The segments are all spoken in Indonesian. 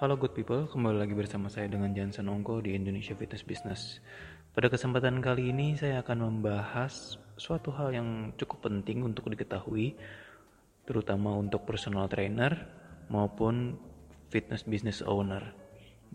Halo good people, kembali lagi bersama saya dengan Jansen Ongko di Indonesia Fitness Business. Pada kesempatan kali ini saya akan membahas suatu hal yang cukup penting untuk diketahui, terutama untuk personal trainer maupun fitness business owner,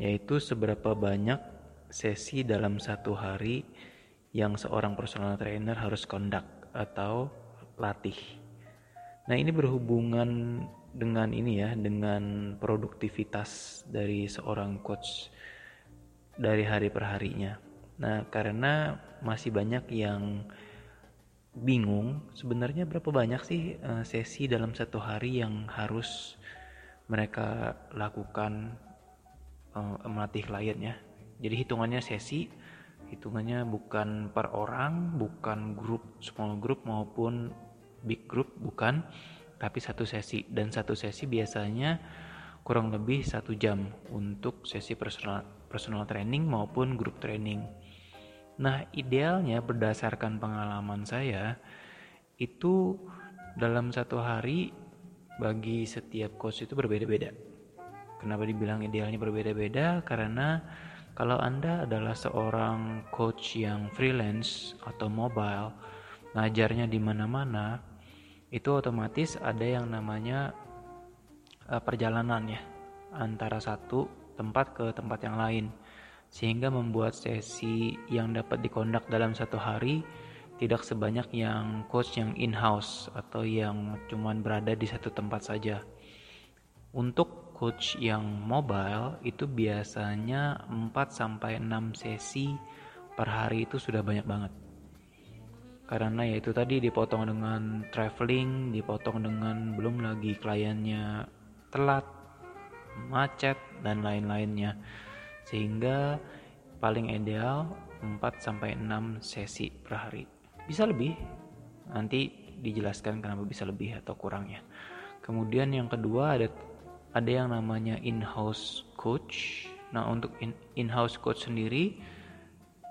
yaitu seberapa banyak sesi dalam satu hari yang seorang personal trainer harus conduct atau latih. Nah ini berhubungan dengan ini ya, dengan produktivitas dari seorang coach dari hari per harinya. Nah, karena masih banyak yang bingung sebenarnya berapa banyak sih uh, sesi dalam satu hari yang harus mereka lakukan uh, melatih klien ya. Jadi hitungannya sesi, hitungannya bukan per orang, bukan grup small group maupun big group, bukan tapi satu sesi dan satu sesi biasanya kurang lebih satu jam untuk sesi personal personal training maupun grup training. Nah idealnya berdasarkan pengalaman saya itu dalam satu hari bagi setiap coach itu berbeda-beda. Kenapa dibilang idealnya berbeda-beda? Karena kalau Anda adalah seorang coach yang freelance atau mobile, ngajarnya di mana-mana, itu otomatis ada yang namanya uh, perjalanan ya antara satu tempat ke tempat yang lain sehingga membuat sesi yang dapat dikondak dalam satu hari tidak sebanyak yang coach yang in-house atau yang cuman berada di satu tempat saja. Untuk coach yang mobile itu biasanya 4 sampai 6 sesi per hari itu sudah banyak banget karena ya itu tadi dipotong dengan traveling dipotong dengan belum lagi kliennya telat macet dan lain-lainnya. Sehingga paling ideal 4 sampai 6 sesi per hari. Bisa lebih. Nanti dijelaskan kenapa bisa lebih atau kurangnya. Kemudian yang kedua ada ada yang namanya in-house coach. Nah untuk in-house coach sendiri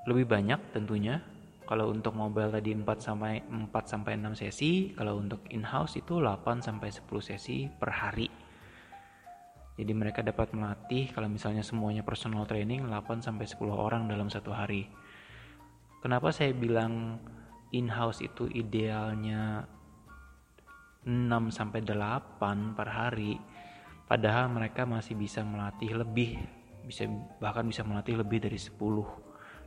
lebih banyak tentunya kalau untuk mobile tadi 4 sampai 4 sampai 6 sesi, kalau untuk in-house itu 8 sampai 10 sesi per hari. Jadi mereka dapat melatih kalau misalnya semuanya personal training 8 sampai 10 orang dalam satu hari. Kenapa saya bilang in-house itu idealnya 6 sampai 8 per hari? Padahal mereka masih bisa melatih lebih, bisa bahkan bisa melatih lebih dari 10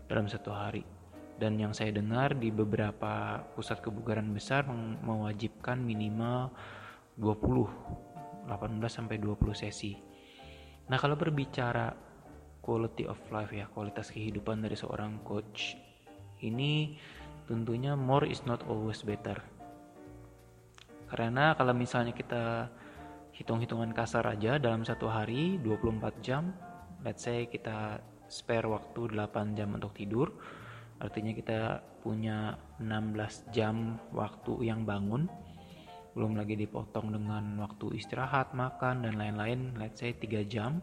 dalam satu hari dan yang saya dengar di beberapa pusat kebugaran besar mewajibkan minimal 20 18 sampai 20 sesi. Nah, kalau berbicara quality of life ya, kualitas kehidupan dari seorang coach ini tentunya more is not always better. Karena kalau misalnya kita hitung-hitungan kasar aja dalam satu hari 24 jam, let's say kita spare waktu 8 jam untuk tidur, artinya kita punya 16 jam waktu yang bangun belum lagi dipotong dengan waktu istirahat, makan dan lain-lain, let's say 3 jam,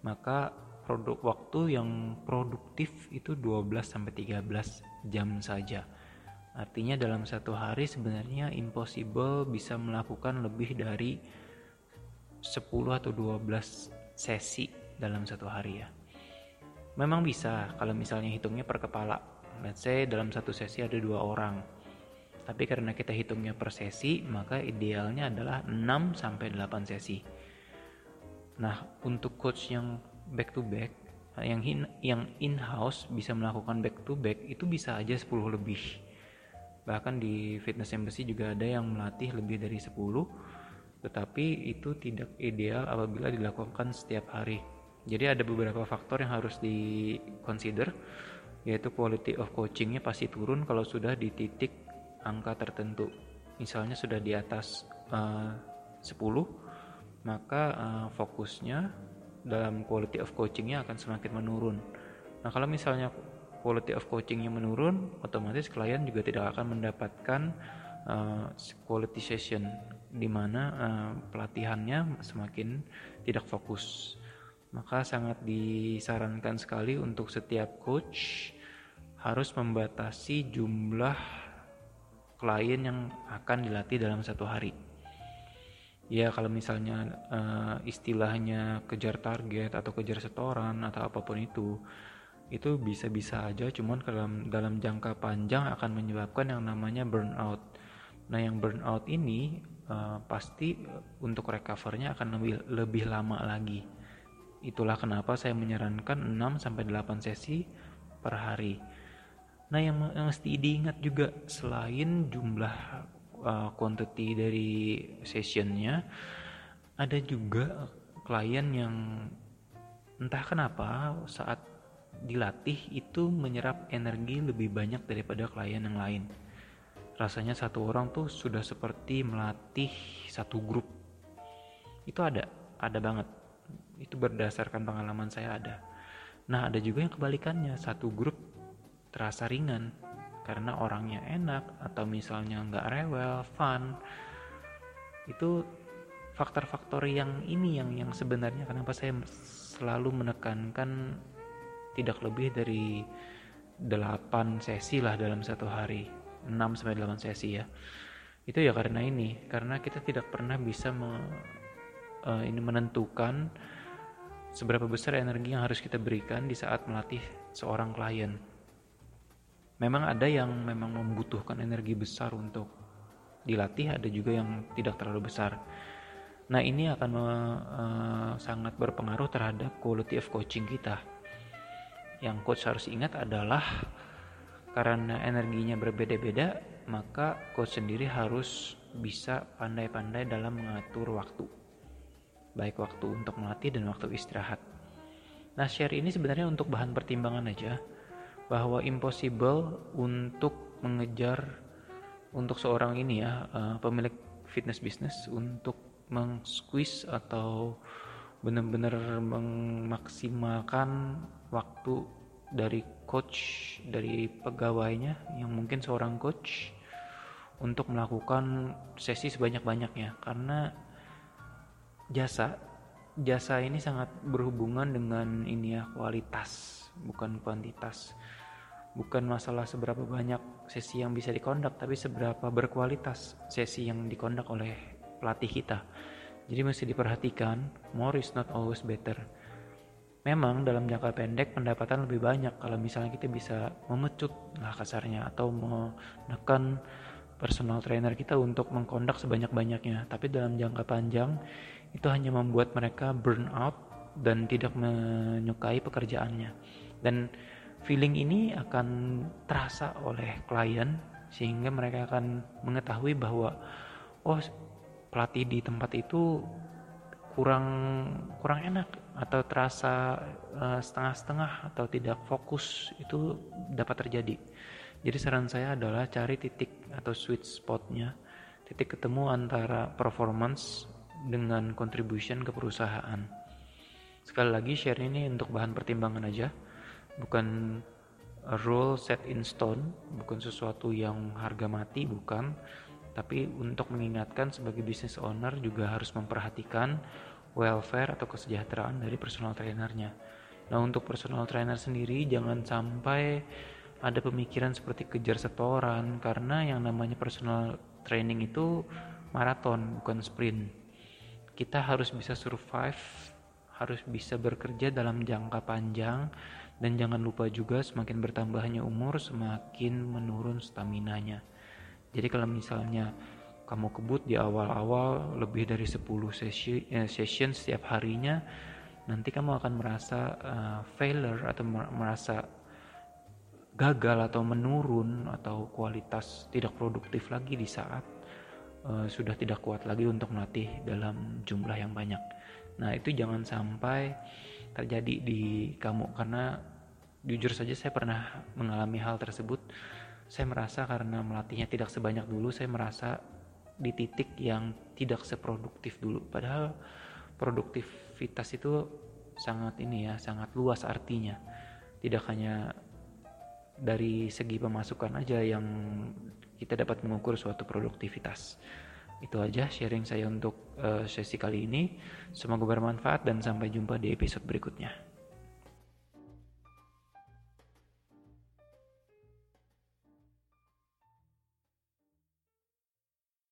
maka produk waktu yang produktif itu 12 sampai 13 jam saja. Artinya dalam satu hari sebenarnya impossible bisa melakukan lebih dari 10 atau 12 sesi dalam satu hari ya. Memang bisa kalau misalnya hitungnya per kepala let's say dalam satu sesi ada dua orang. Tapi karena kita hitungnya per sesi maka idealnya adalah 6 sampai 8 sesi. Nah untuk coach yang back to back yang in, yang in house bisa melakukan back to back itu bisa aja 10 lebih. Bahkan di fitness embassy juga ada yang melatih lebih dari 10 tetapi itu tidak ideal apabila dilakukan setiap hari. Jadi ada beberapa faktor yang harus di consider yaitu quality of coachingnya pasti turun kalau sudah di titik angka tertentu. Misalnya sudah di atas uh, 10 maka uh, fokusnya dalam quality of coachingnya akan semakin menurun. Nah kalau misalnya quality of coachingnya menurun otomatis klien juga tidak akan mendapatkan uh, quality session di mana uh, pelatihannya semakin tidak fokus maka sangat disarankan sekali untuk setiap coach harus membatasi jumlah klien yang akan dilatih dalam satu hari. ya kalau misalnya uh, istilahnya kejar target atau kejar setoran atau apa pun itu itu bisa-bisa aja cuman dalam dalam jangka panjang akan menyebabkan yang namanya burnout nah yang burnout ini uh, pasti untuk recovernya akan lebih lebih lama lagi itulah kenapa saya menyarankan 6 sampai 8 sesi per hari. Nah yang, yang mesti diingat juga selain jumlah uh, quantity dari sessionnya ada juga klien yang entah kenapa saat dilatih itu menyerap energi lebih banyak daripada klien yang lain. Rasanya satu orang tuh sudah seperti melatih satu grup. Itu ada ada banget itu berdasarkan pengalaman saya ada. Nah ada juga yang kebalikannya. Satu grup terasa ringan karena orangnya enak atau misalnya nggak rewel, fun. Itu faktor-faktor yang ini yang yang sebenarnya kenapa saya selalu menekankan tidak lebih dari 8 sesi lah dalam satu hari. 6 sampai 8 sesi ya. Itu ya karena ini. Karena kita tidak pernah bisa me, uh, ini menentukan seberapa besar energi yang harus kita berikan di saat melatih seorang klien. Memang ada yang memang membutuhkan energi besar untuk dilatih ada juga yang tidak terlalu besar. Nah ini akan uh, sangat berpengaruh terhadap quality of coaching kita. Yang coach harus ingat adalah karena energinya berbeda-beda maka coach sendiri harus bisa pandai-pandai dalam mengatur waktu baik waktu untuk melatih dan waktu istirahat. Nah share ini sebenarnya untuk bahan pertimbangan aja bahwa impossible untuk mengejar untuk seorang ini ya uh, pemilik fitness business untuk mengsqueeze atau benar-benar memaksimalkan waktu dari coach dari pegawainya yang mungkin seorang coach untuk melakukan sesi sebanyak-banyaknya. Karena jasa jasa ini sangat berhubungan dengan ini ya kualitas bukan kuantitas. Bukan masalah seberapa banyak sesi yang bisa dikondak tapi seberapa berkualitas sesi yang dikondak oleh pelatih kita. Jadi mesti diperhatikan more is not always better. Memang dalam jangka pendek pendapatan lebih banyak kalau misalnya kita bisa memecut lah kasarnya atau menekan personal trainer kita untuk mengkondak sebanyak-banyaknya tapi dalam jangka panjang itu hanya membuat mereka burn out dan tidak menyukai pekerjaannya dan feeling ini akan terasa oleh klien sehingga mereka akan mengetahui bahwa oh pelatih di tempat itu kurang kurang enak atau terasa uh, setengah-setengah atau tidak fokus itu dapat terjadi. Jadi saran saya adalah cari titik atau sweet spotnya, titik ketemu antara performance dengan contribution ke perusahaan. Sekali lagi share ini untuk bahan pertimbangan aja bukan rule set in stone, bukan sesuatu yang harga mati, bukan. Tapi untuk mengingatkan sebagai business owner juga harus memperhatikan welfare atau kesejahteraan dari personal trainernya. Nah untuk personal trainer sendiri jangan sampai ada pemikiran seperti kejar setoran karena yang namanya personal training itu maraton bukan sprint. Kita harus bisa survive, harus bisa bekerja dalam jangka panjang dan jangan lupa juga semakin bertambahnya umur semakin menurun stamina-nya. Jadi kalau misalnya kamu kebut di awal-awal lebih dari 10 sesi, eh, session setiap harinya, nanti kamu akan merasa uh, failure atau merasa gagal atau menurun atau kualitas tidak produktif lagi di saat uh, sudah tidak kuat lagi untuk melatih dalam jumlah yang banyak. Nah, itu jangan sampai terjadi di kamu karena jujur saja saya pernah mengalami hal tersebut. Saya merasa karena melatihnya tidak sebanyak dulu saya merasa di titik yang tidak seproduktif dulu. Padahal produktivitas itu sangat ini ya sangat luas artinya. Tidak hanya dari segi pemasukan aja yang kita dapat mengukur suatu produktivitas. Itu aja sharing saya untuk uh, sesi kali ini. Semoga bermanfaat dan sampai jumpa di episode berikutnya